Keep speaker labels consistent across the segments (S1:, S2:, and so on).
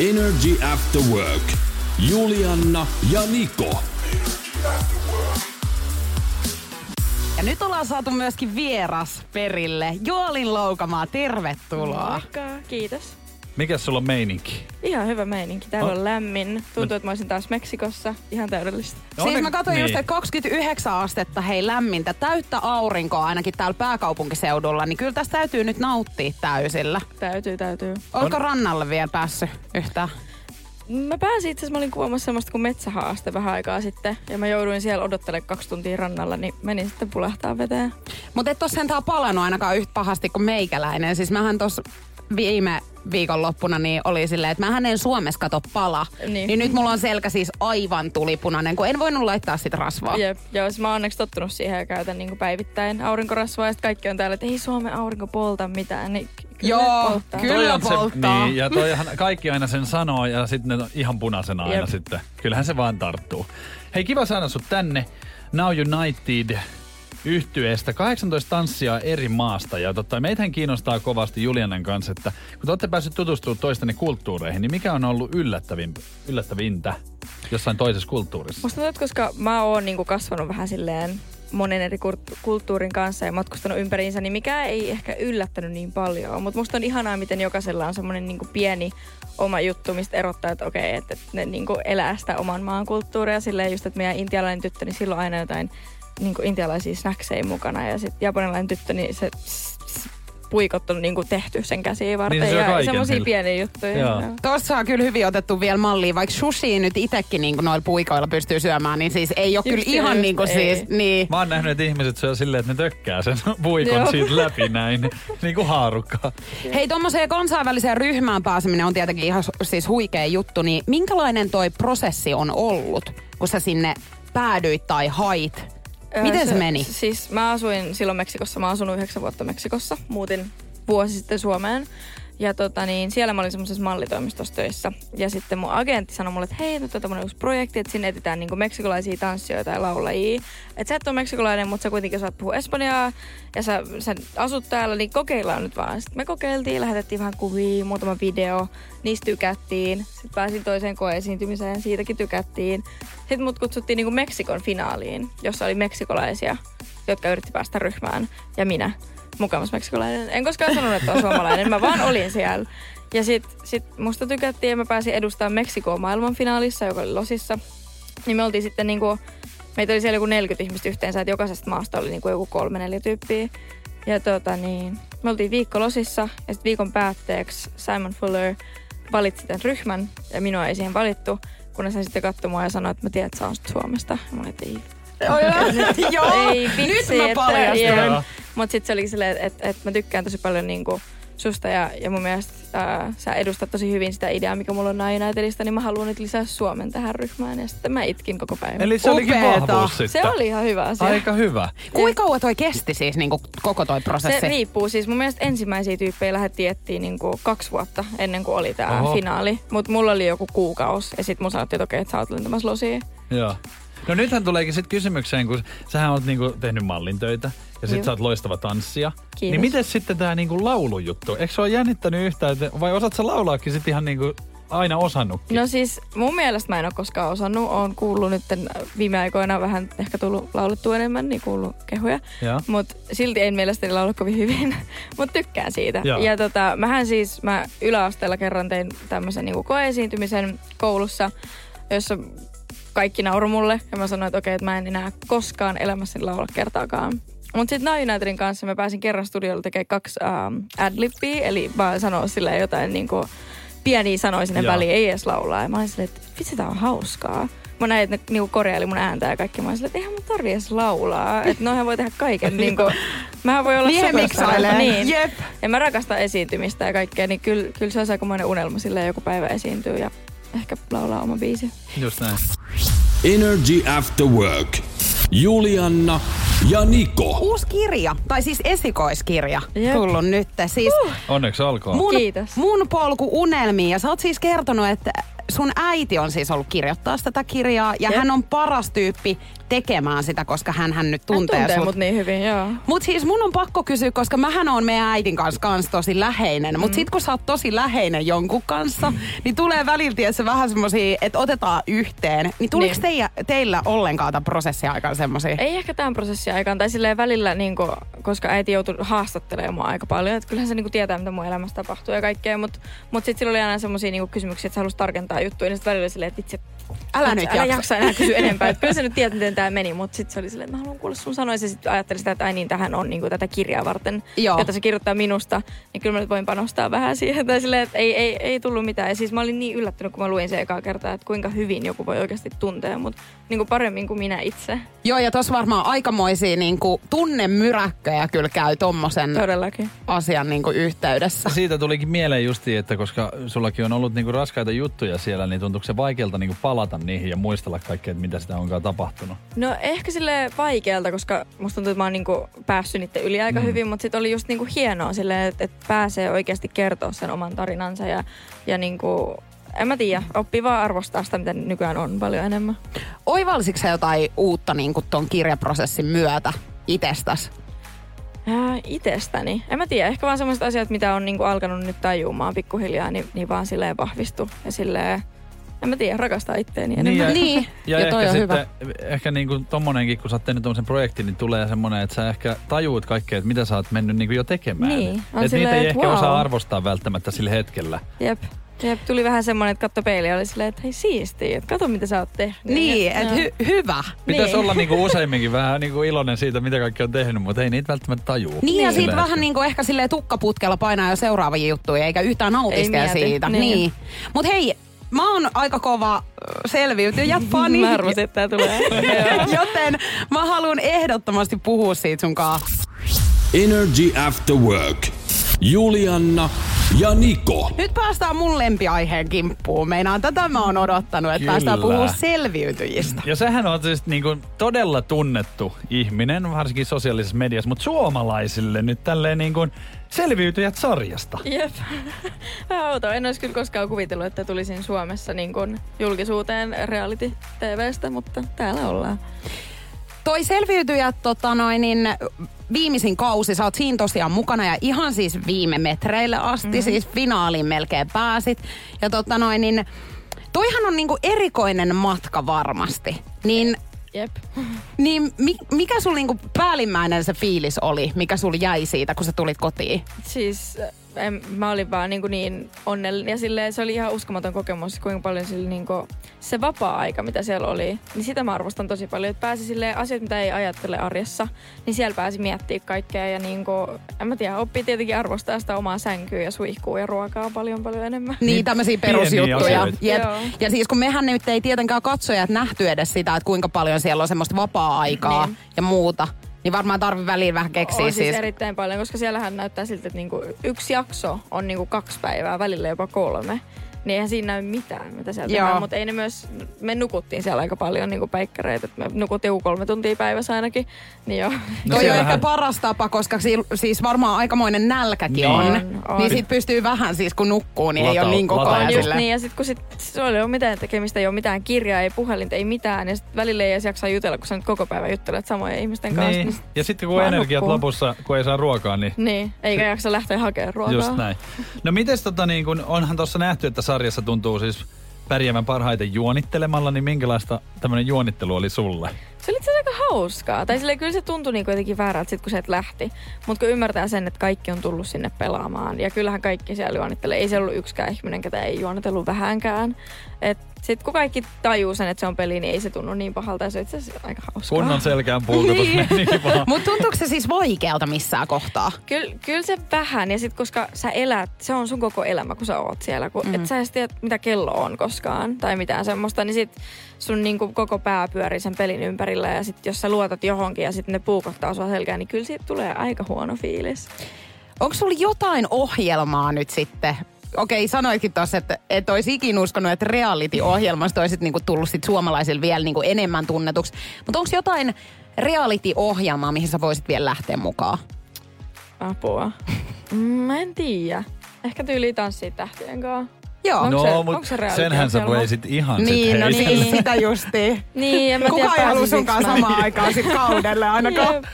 S1: Energy After Work. Julianna ja Niko.
S2: Ja nyt ollaan saatu myöskin vieras perille. Joalin Loukamaa, tervetuloa.
S3: Moikka, kiitos.
S4: Mikä sulla on meininki?
S3: Ihan hyvä meininki. Täällä
S4: Oh.
S3: on lämmin. Tuntuu, että mä olisin taas Meksikossa. Ihan täydellistä.
S2: Siis mä katsoin
S4: niin.
S2: just, että 29 astetta, hei lämmintä, täyttä aurinkoa ainakin täällä pääkaupunkiseudulla, niin kyllä tästä täytyy nyt nauttia täysillä.
S3: Täytyy, täytyy.
S2: Oletko rannalle vielä päässyt yhtään?
S3: Mä pääsin itse asiassa, mä olin kuvaamassa semmoista kuin metsähaaste vähän aikaa sitten. Ja mä jouduin siellä odottelemaan kaksi tuntia rannalla, niin menin sitten pulehtaa veteen.
S2: Mutta et ole sentään palannut ainakaan yhtä pahasti kuin meikäläinen. Siis mähän tuossa viime viikonloppuna niin oli silleen, että mähän en Suomessa kato pala. Niin.
S3: Niin.
S2: nyt mulla on selkä siis aivan tulipunainen, kun en voinut laittaa sitä rasvaa.
S3: Jep, joo, siis mä oon onneksi tottunut siihen ja käytän niin päivittäin aurinkorasvaa. Ja sitten kaikki on täällä, että ei Suomen aurinko polta mitään. Niin kyllä
S2: Joo,
S3: polttaa.
S2: kyllä.
S4: Se-
S2: polttaa.
S4: niin, ja toihan kaikki aina sen sanoo ja sitten ne on ihan punaisena aina
S3: Jep.
S4: sitten. Kyllähän se vaan tarttuu. Hei, kiva saada sut tänne Now United yhtyeestä 18 tanssia eri maasta. Ja totta, meitähän kiinnostaa kovasti Julianan kanssa, että kun te olette päässyt tutustumaan toistenne kulttuureihin, niin mikä on ollut yllättävin, yllättävintä jossain toisessa kulttuurissa?
S3: Musta tuntuu, koska mä oon niinku kasvanut vähän silleen monen eri kulttuurin kanssa ja matkustanut ympäriinsä, niin mikä ei ehkä yllättänyt niin paljon. Mutta musta on ihanaa, miten jokaisella on semmoinen niinku pieni oma juttu, mistä erottaa, että okei, että ne niinku elää sitä oman maan kulttuuria. Silleen just, että meidän intialainen tyttö, niin silloin aina jotain niinku intialaisia snackseja mukana. Ja sitten japanilainen tyttö, niin se puikot on niinku tehty sen käsiin varten.
S4: Niin se
S3: ja semmoisia pieniä juttuja.
S4: Joo.
S3: joo.
S2: Tuossa on kyllä hyvin otettu vielä malliin, vaikka sushi nyt itsekin niin noilla puikoilla pystyy syömään, niin siis ei ole kyllä
S3: Just
S2: ihan
S3: just,
S2: niin kuin
S3: ei.
S2: siis, niin.
S4: Mä oon nähnyt, että ihmiset syö silleen, että ne tökkää sen puikon
S3: Joo.
S4: siitä läpi näin, niin kuin haarukka.
S2: Hei, tuommoiseen kansainväliseen ryhmään pääseminen on tietenkin ihan siis huikea juttu, niin minkälainen toi prosessi on ollut, kun sä sinne päädyit tai hait?
S3: Öö,
S2: Miten se meni?
S3: Siis mä asuin silloin Meksikossa. Mä oon asunut yhdeksän vuotta Meksikossa. Muutin vuosi sitten Suomeen. Ja tota niin, siellä mä olin semmoisessa mallitoimistossa töissä. Ja sitten mun agentti sanoi mulle, että hei, nyt on tämmönen uusi projekti, että sinne etsitään niinku meksikolaisia tanssijoita ja laulajia. Että sä et ole meksikolainen, mutta sä kuitenkin osaat puhua espanjaa ja sä, sä asut täällä, niin kokeillaan nyt vaan. Sitten me kokeiltiin, lähetettiin vähän kuvia, muutama video, niistä tykättiin. Sitten pääsin toiseen koeesiintymiseen, siitäkin tykättiin. Sitten mut kutsuttiin niinku Meksikon finaaliin, jossa oli meksikolaisia, jotka yritti päästä ryhmään. Ja minä, mukamas meksikolainen. En koskaan sanonut, että on suomalainen, mä vaan olin siellä. Ja sit, sit musta tykättiin ja mä pääsin edustamaan Meksikoa maailmanfinaalissa, joka oli Losissa. Niin me oltiin sitten niinku, meitä oli siellä joku 40 ihmistä yhteensä, että jokaisesta maasta oli niinku joku kolme neljä tyyppiä. Ja tota niin, me oltiin viikko Losissa ja sitten viikon päätteeksi Simon Fuller valitsi tämän ryhmän ja minua ei siihen valittu, kunnes hän sitten katsoi mua ja sanoi, että mä tiedän, että sä Suomesta. Ja mä olin, että ei
S2: Joo,
S3: ei vitsi,
S2: nyt mä paljastan.
S3: joo. Mut sit se oli silleen, että et, mä tykkään tosi paljon niinku susta ja, ja mun mielestä ää, sä edustat tosi hyvin sitä ideaa, mikä mulla on Unitedista, niin mä haluan nyt lisää Suomen tähän ryhmään. Ja sitten mä itkin koko päivän.
S4: Eli se olikin
S2: Upeeta.
S4: vahvuus sitten.
S3: se oli ihan hyvä asia.
S4: Aika hyvä.
S2: Kuinka kauan toi kesti siis niin kuin koko toi prosessi?
S3: Se riippuu. Siis mun mielestä ensimmäisiä tyyppejä lähdettiin etsiä niinku kaksi vuotta ennen kuin oli tää
S4: Oho.
S3: finaali. Mutta mulla oli joku kuukausi ja sitten mun sanottiin, että okei, että sä oot lentämässä losiin.
S4: Joo. No nythän tuleekin sitten kysymykseen, kun sähän oot niinku tehnyt mallin töitä ja sit
S3: Joo.
S4: sä oot loistava tanssija.
S3: Kiitos.
S4: Niin miten sitten tää niinku laulujuttu? Eikö se ole jännittänyt yhtään, että, vai osaat sä laulaakin sit ihan niinku aina osannutkin?
S3: No siis mun mielestä mä en ole koskaan osannut. Oon kuullut nyt viime aikoina vähän ehkä tullut laulettua enemmän, niin kuullut kehuja. Mutta silti en mielestäni laula kovin hyvin, mutta tykkään siitä.
S4: Joo.
S3: Ja tota, mähän siis, mä yläasteella kerran tein tämmöisen niinku koeesiintymisen koulussa, jossa kaikki nauru mulle. Ja mä sanoin, että okei, että mä en enää koskaan elämässäni laula kertaakaan. Mutta sitten Now Unitedin kanssa mä pääsin kerran studiolla tekemään kaksi ähm, adlippia, eli vaan sanoa silleen jotain niinku pieniä sanoja sinne
S4: Joo.
S3: väliin, ei edes laulaa. Ja mä olin silleen, että vitsi tää on hauskaa. mun äiti ne niinku korjaili mun ääntä ja kaikki. Mä olin silleen, että eihän mun tarvii edes laulaa. Että noihän voi tehdä kaiken. niinku, mähän voi olla
S2: he
S3: superstar.
S2: miksailee.
S3: Niin.
S2: Jep.
S3: Ja mä rakastan esiintymistä ja kaikkea, niin kyllä, kyllä se olisi aikamoinen unelma silleen joku päivä esiintyy ja ehkä laulaa oma biisi.
S4: Just näin.
S1: Energy After Work. Julianna ja Niko.
S2: Uusi kirja, tai siis esikoiskirja,
S3: Jep.
S2: tullut nyt. Siis
S4: Onneksi olkoon.
S2: mun,
S3: Kiitos.
S2: mun polku unelmiin. Ja sä oot siis kertonut, että sun äiti on siis ollut kirjoittaa tätä kirjaa. Ja
S3: Jep.
S2: hän on paras tyyppi tekemään sitä, koska hän, hän nyt
S3: Hän
S2: tuntee,
S3: tuntee
S2: sut.
S3: mut niin hyvin, joo.
S2: Mut siis mun on pakko kysyä, koska mähän on meidän äitin kanssa kans tosi läheinen. Mut
S3: Mm.
S2: sit kun sä oot tosi läheinen jonkun kanssa, niin tulee välillä tietysti vähän semmosia, että otetaan yhteen. Niin tuliko
S3: Niin.
S2: teillä, teillä ollenkaan tämän prosessin aikana semmosia?
S3: Ei ehkä tämän prosessin aikaan, tai silleen välillä, niin koska äiti joutui haastattelemaan mua aika paljon. Että kyllähän se niin tietää, mitä mun elämässä tapahtuu ja kaikkea, mutta mut sitten sillä oli aina semmoisia niin kysymyksiä, että halusi tarkentaa juttuja. Ja sitten välillä oli silleen, että itse,
S2: Älä nyt
S3: älä
S2: jaksa.
S3: jaksa enää kysyä enempää. Että kyllä sä nyt tiedät, miten tämä meni, mutta sitten se oli silleen, että mä haluan kuulla sun sanoa. Ja sitten ajattelin sitä, että ai niin, tähän on niin kuin, tätä kirjaa varten,
S2: Joo.
S3: jota se kirjoittaa minusta. Niin kyllä mä nyt voin panostaa vähän siihen. Tai silleen, että ei, ei, ei tullut mitään. Ja siis mä olin niin yllättynyt, kun mä luin se ekaa kertaa, että kuinka hyvin joku voi oikeasti tuntea mut niin kuin paremmin kuin minä itse.
S2: Joo, ja tuossa varmaan aikamoisia niin kuin, tunnemyräkköjä kyllä käy tommosen
S3: Todellakin.
S2: asian niin kuin, yhteydessä.
S4: Siitä tulikin mieleen justiin, että koska sullakin on ollut niinku raskaita juttuja siellä, niin tuntuuko se vaikealta niinku palata niihin ja muistella kaikkea, että mitä sitä onkaan tapahtunut?
S3: No ehkä sille vaikealta, koska musta tuntuu, että mä oon niinku päässyt niiden yli aika mm. hyvin, mutta sitten oli just niinku hienoa silleen, että, että pääsee oikeasti kertoa sen oman tarinansa ja, ja niinku, en mä tiedä, oppii vaan arvostaa sitä, mitä nykyään on paljon enemmän.
S2: Oivalsitko sä jotain uutta niin kuin, ton kirjaprosessin myötä itsestäs?
S3: Ää, Itestäni. En mä tiedä, ehkä vaan sellaiset asiat, mitä on niinku alkanut nyt tajumaan pikkuhiljaa, niin, niin vaan silleen vahvistu ja silleen, en mä tiedä, rakastaa itteeni enemmän.
S4: ja,
S2: Niin,
S4: ja,
S2: ja
S4: ehkä
S2: toi on
S4: sitten,
S2: hyvä.
S4: ehkä niinku tommonenkin, kun sä oot tehnyt tommosen projektin, niin tulee semmonen, että sä ehkä tajuut kaikkea, että mitä sä oot mennyt niinku jo tekemään.
S3: Niin, on
S4: että niitä
S3: silleen,
S4: ei
S3: että
S4: ehkä
S3: wow.
S4: osaa arvostaa välttämättä sillä hetkellä.
S3: Jep. Jep, tuli vähän semmoinen, että katto peiliä oli silleen, että hei siistiä, että kato mitä sä oot tehnyt.
S2: Niin, että
S3: joo.
S2: hy- hyvä.
S4: Pitäisi
S3: Niin.
S4: olla niinku useimminkin vähän niinku iloinen siitä, mitä kaikki on tehnyt, mutta ei niitä välttämättä tajuu.
S2: Niin, ja
S4: Sillä
S2: siitä vähän niin kuin ehkä silleen tukkaputkella painaa jo seuraavia juttuja, eikä yhtään nautiskele
S3: mieti,
S2: siitä.
S3: niin.
S2: Niin. Mut hei, mä oon aika kova ö, selviytyjä fani.
S3: Mä arvasin, että tää tulee.
S2: Joten mä haluan ehdottomasti puhua siitä sun kanssa.
S1: Energy After Work. Julianna ja Niko.
S2: Nyt päästään mun lempiaiheen kimppuun. Meinaan tätä mä oon odottanut, että
S4: Kyllä.
S2: päästään puhua selviytyjistä.
S4: Ja sähän on siis niinku todella tunnettu ihminen, varsinkin sosiaalisessa mediassa, mutta suomalaisille nyt tälleen niinku selviytyjät sarjasta.
S3: Jep. Vähän outoa. En olisi kyllä koskaan kuvitellut, että tulisin Suomessa niin kuin julkisuuteen reality-tvstä, mutta täällä ollaan.
S2: Toi selviytyjät, tota noin, niin viimeisin kausi, sä oot siinä tosiaan mukana ja ihan siis viime metreille asti, mm-hmm. siis finaaliin melkein pääsit. Ja tota noin, niin toihan on niinku erikoinen matka varmasti. Niin,
S3: Jep.
S2: niin mi, mikä sun niinku päällimmäinen se fiilis oli, mikä sul jäi siitä, kun sä tulit kotiin?
S3: Siis en, mä olin vaan niin, niin onnellinen ja silleen, se oli ihan uskomaton kokemus, kuinka paljon sillä niin kuin, se vapaa-aika, mitä siellä oli, niin sitä mä arvostan tosi paljon. Että pääsi silleen asioita, mitä ei ajattele arjessa, niin siellä pääsi miettimään kaikkea ja niin kuin, en mä tiedä, oppii tietenkin arvostaa sitä omaa sänkyä ja suihkuu ja ruokaa paljon paljon enemmän.
S2: Niin,
S4: Niin
S2: tämmöisiä perusjuttuja. Jep. Ja siis kun mehän nyt ei tietenkään katsojat nähty edes sitä, että kuinka paljon siellä on semmoista vapaa-aikaa
S3: Niin.
S2: ja muuta, niin varmaan tarvii väliin vähän keksiä
S3: on siis,
S2: siis.
S3: erittäin paljon, koska siellähän näyttää siltä, että niinku yksi jakso on niinku kaksi päivää, välillä jopa kolme. Niin eihän siinä näy mitään, mitä siellä
S2: Joo.
S3: tehdään. Mutta ei ne myös, me nukuttiin siellä aika paljon niinku päikkäreitä. että Me nukuttiin joku kolme tuntia päivässä ainakin. Niin joo.
S4: No
S2: Toi on
S4: siellähän-
S2: ehkä paras tapa, koska si- siis varmaan aikamoinen nälkäkin
S4: Niin.
S2: on.
S3: On, on.
S2: Niin sit pystyy vähän siis kun nukkuu, niin ei
S4: Lata-
S2: ole niin koko ajan silleen.
S3: niin, ja sitten kun sit, se ei ole mitään tekemistä, ei ole mitään kirjaa, ei puhelinta, ei mitään. Ja sit välillä ei edes jaksa jutella, kun sä nyt koko päivä juttelet samojen ihmisten kanssa.
S4: Niin.
S3: Niin,
S4: Ja sitten kun energiat
S3: nukkuu.
S4: lopussa, kun ei saa ruokaa, niin
S3: niin eikä jaksa lähteä hakemaan ruokaa.
S4: just näin. No mites tota niin kun, onhan tuossa nähty, että sarjassa tuntuu siis pärjäävän parhaiten juonittelemalla, niin minkälaista tämmöinen juonittelu oli sulle?
S3: Se oli itse aika hauskaa. Tai silleen, kyllä se tuntui niin jotenkin väärältä sit, kun se et lähti. Mutta kun ymmärtää sen, että kaikki on tullut sinne pelaamaan. Ja kyllähän kaikki siellä juonittelee. Ei siellä ollut yksikään ihminen, ketä ei juonitellut vähänkään. Et sit kun kaikki tajuu sen, että se on peli, niin ei se tunnu niin pahalta ja se on itse asiassa aika hauskaa.
S4: Kunnon selkään puututus
S3: Niin.
S4: meni vaan.
S2: Mutta tuntuuko se siis vaikealta missään kohtaa?
S3: Kyllä, kyllä se vähän, ja sitten koska sä elät, se on sun koko elämä, kun sä oot siellä. Kun, mm. Et sä edes tiedä, mitä kello on koskaan, tai mitään semmoista, niin sit sun niinku koko pää pyörii sen pelin ympärillä, ja sit jos sä luotat johonkin, ja sitten ne puukottaa sua selkään, niin kyllä siitä tulee aika huono fiilis.
S2: Onko sulla jotain ohjelmaa nyt sitten? Okei, sanoitkin tuossa, että et olisi ikin uskonut, että reality-ohjelmasta olisit niinku tullut sit suomalaisille vielä niinku enemmän tunnetuksi. Mutta onko jotain reality-ohjelmaa, mihin sä voisit vielä lähteä mukaan?
S3: Apua. Mm, Mä en tiedä. Ehkä tyyli tanssii tähtien kanssa.
S2: Joo.
S3: Onko
S4: No,
S3: se- onko
S4: mutta
S3: se
S4: senhän sä
S3: ohjelma?
S4: voi sit ihan
S2: Niin,
S4: sit
S2: no
S4: heitellä.
S2: niin, sitä justiin.
S3: Niin, en mä tiedä,
S2: Kukaan ei halua sun
S3: pääsisikö
S2: kanssa
S3: mä.
S2: samaan aikaan sit kaudelle ainakaan.
S3: Jep.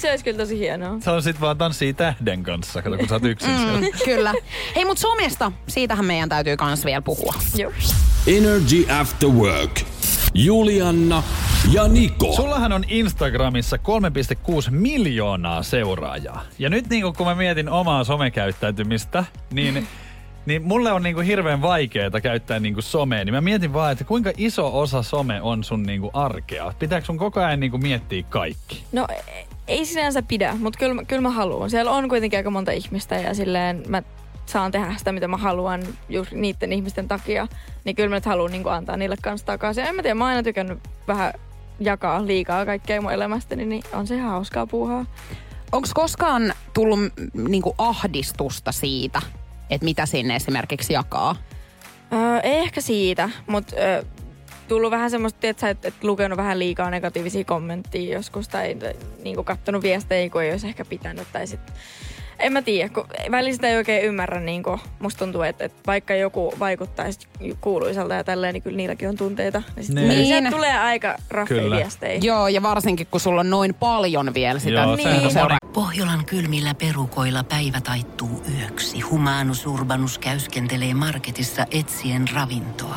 S3: Se olisi kyllä tosi hienoa.
S4: Se on sit vaan tanssii tähden kanssa, kato kun sä oot yksin siellä.
S2: Mm, kyllä. Hei, mutta somesta, siitähän meidän täytyy kans vielä puhua.
S3: Joo.
S1: Energy After Work. Julianna ja Niko.
S4: Sullahan on Instagramissa 3,6 miljoonaa seuraajaa. Ja nyt niin kun mä mietin omaa somekäyttäytymistä, niin, niin mulle on niin kuin hirveän vaikeaa käyttää niin kuin somea. Niin mä mietin vaan, että kuinka iso osa some on sun niin kuin arkea. Pitääkö sun koko ajan niin kuin miettiä kaikki?
S3: No e- ei sinänsä pidä, mutta kyllä, mä- kyllä mä haluan. Siellä on kuitenkin aika monta ihmistä ja silleen mä saan tehdä sitä, mitä mä haluan just niiden ihmisten takia. Niin kyllä mä nyt haluan niin antaa niille kanssa takaisin. En mä tiedä, mä oon aina tykännyt vähän jakaa liikaa kaikkea mun elämästäni, niin on se ihan hauskaa puuhaa.
S2: Onko koskaan tullut niinku ahdistusta siitä, että mitä sinne esimerkiksi jakaa?
S3: Öö, ei ehkä siitä, mutta öö, tullut vähän semmoista, että sä et, et lukenut vähän liikaa negatiivisia kommentteja joskus tai niin kattonut viestejä, kun ei olisi ehkä pitänyt. Tai sit, en mä tiedä, kun välillä sitä ei oikein ymmärrä. Niin kuin, musta tuntuu, että, että vaikka joku vaikuttaisi kuuluisalta ja tälleen, niin kyllä niilläkin on tunteita. Niin, sit
S4: Niin.
S3: tulee aika raffeja
S4: Kyllä.
S3: viestejä.
S2: Joo, ja varsinkin kun sulla on noin paljon vielä sitä
S4: Joo,
S2: niin,
S4: sehän on.
S5: Pohjolan kylmillä perukoilla päivä taittuu yöksi. Humanus Urbanus käyskentelee marketissa etsien ravintoa.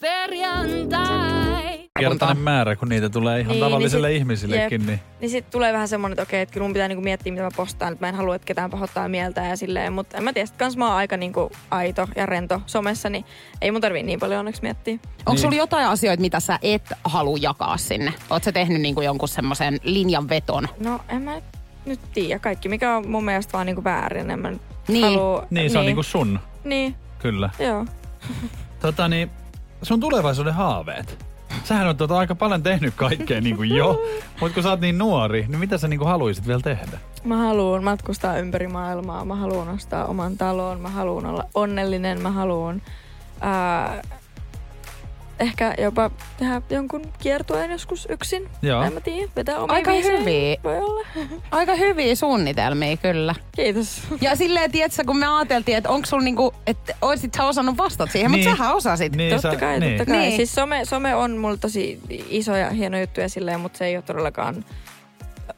S6: Pyörykkäperjantai.
S4: Kertainen määrä, kun niitä tulee ihan
S3: Niin,
S4: tavallisille
S3: niin sit-
S4: ihmisillekin.
S3: jep.
S4: Niin.
S3: Niin sitten tulee vähän semmoinen, että okei, että kyllä mun pitää niinku miettiä, mitä mä postaan. Että mä en halua, että ketään pahoittaa mieltä ja silleen. Mutta en mä tiedä, sit kans mä oon aika niinku aito ja rento somessa, niin ei mun tarvii niin paljon onneksi miettiä.
S2: Onko
S4: Niin.
S2: sulla jotain asioita, mitä sä et halua jakaa sinne? Oot sä tehnyt niinku jonkun semmoisen linjanveton?
S3: No en mä nyt, tiedä. Kaikki, mikä on mun mielestä vaan niinku väärin. En mä nyt
S2: Niin.
S3: halua,
S4: Niin, se on niinku sun.
S3: Niin,
S4: Kyllä.
S3: joo.
S4: Tota niin, sun tulevaisuuden haaveet. Sähän on tota aika paljon tehnyt kaikkea niin kuin jo, mutta kun sä oot niin nuori, niin mitä sä niin kuin haluaisit vielä tehdä?
S3: Mä haluan matkustaa ympäri maailmaa. Mä haluan ostaa oman talon. Mä haluan olla onnellinen. Mä haluan ehkä jopa tehdä jonkun kiertueen joskus yksin.
S4: Joo.
S3: En mä tiedä, vetää omia
S2: Aika
S3: biisejä.
S2: hyviä.
S3: Voi olla.
S2: Aika hyviä suunnitelmia kyllä.
S3: Kiitos.
S2: Ja silleen, tietsä, kun me ajateltiin, että onko sulla niinku, että oisit sä osannut vastata siihen,
S4: Niin.
S2: mutta sähän osasit.
S4: Niin,
S3: Totta
S4: sä-
S3: kai,
S4: niin.
S3: totta kai.
S2: Niin.
S3: Siis some, some on mulla tosi iso ja hieno juttu ja silleen, mutta se ei ole todellakaan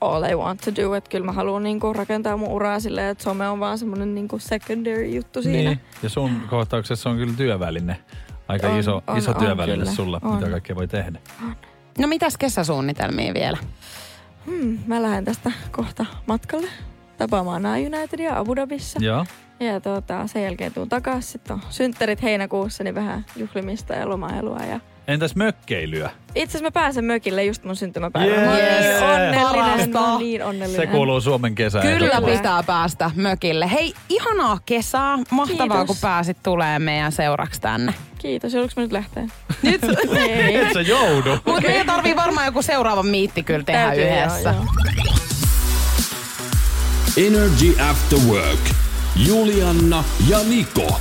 S3: all I want to do. Että kyllä mä haluan niinku rakentaa mun uraa silleen, että some on vaan semmonen niinku secondary juttu siinä.
S4: Niin. Ja sun kohtauksessa on kyllä työväline. Aika
S3: On,
S4: iso,
S3: on,
S4: iso
S3: on
S4: työväline sulla,
S3: On.
S4: mitä kaikkea voi tehdä.
S2: No mitäs kesäsuunnitelmia vielä?
S3: Hmm, mä lähden tästä kohta matkalle tapaamaan Unitedia Abu Dhabissa.
S4: Joo.
S3: Ja tota, sen jälkeen tuun takaisin. Sitten on synttärit heinäkuussa, niin vähän juhlimista ja lomailua. Ja...
S4: Entäs mökkeilyä?
S3: Itse asiassa mä pääsen mökille just mun syntymäpäivänä.
S4: Yes!
S3: Oon niin onnellinen. Oon niin onnellinen.
S4: Se kuuluu Suomen kesään.
S2: Kyllä pitää päästä mökille. Hei, ihanaa kesää. Mahtavaa,
S3: Kiitos.
S2: kun pääsit tulee meidän seuraksi tänne.
S3: Kiitos, joudunko mä nyt lähteä?
S2: Nyt.
S3: Ei.
S4: Et sä joudu.
S2: Mutta meidän tarvii varmaan joku seuraava miitti kyllä tehdä
S3: Täytyy, joo,
S2: yhdessä.
S3: joo.
S1: Energy After Work. Julianna ja Niko.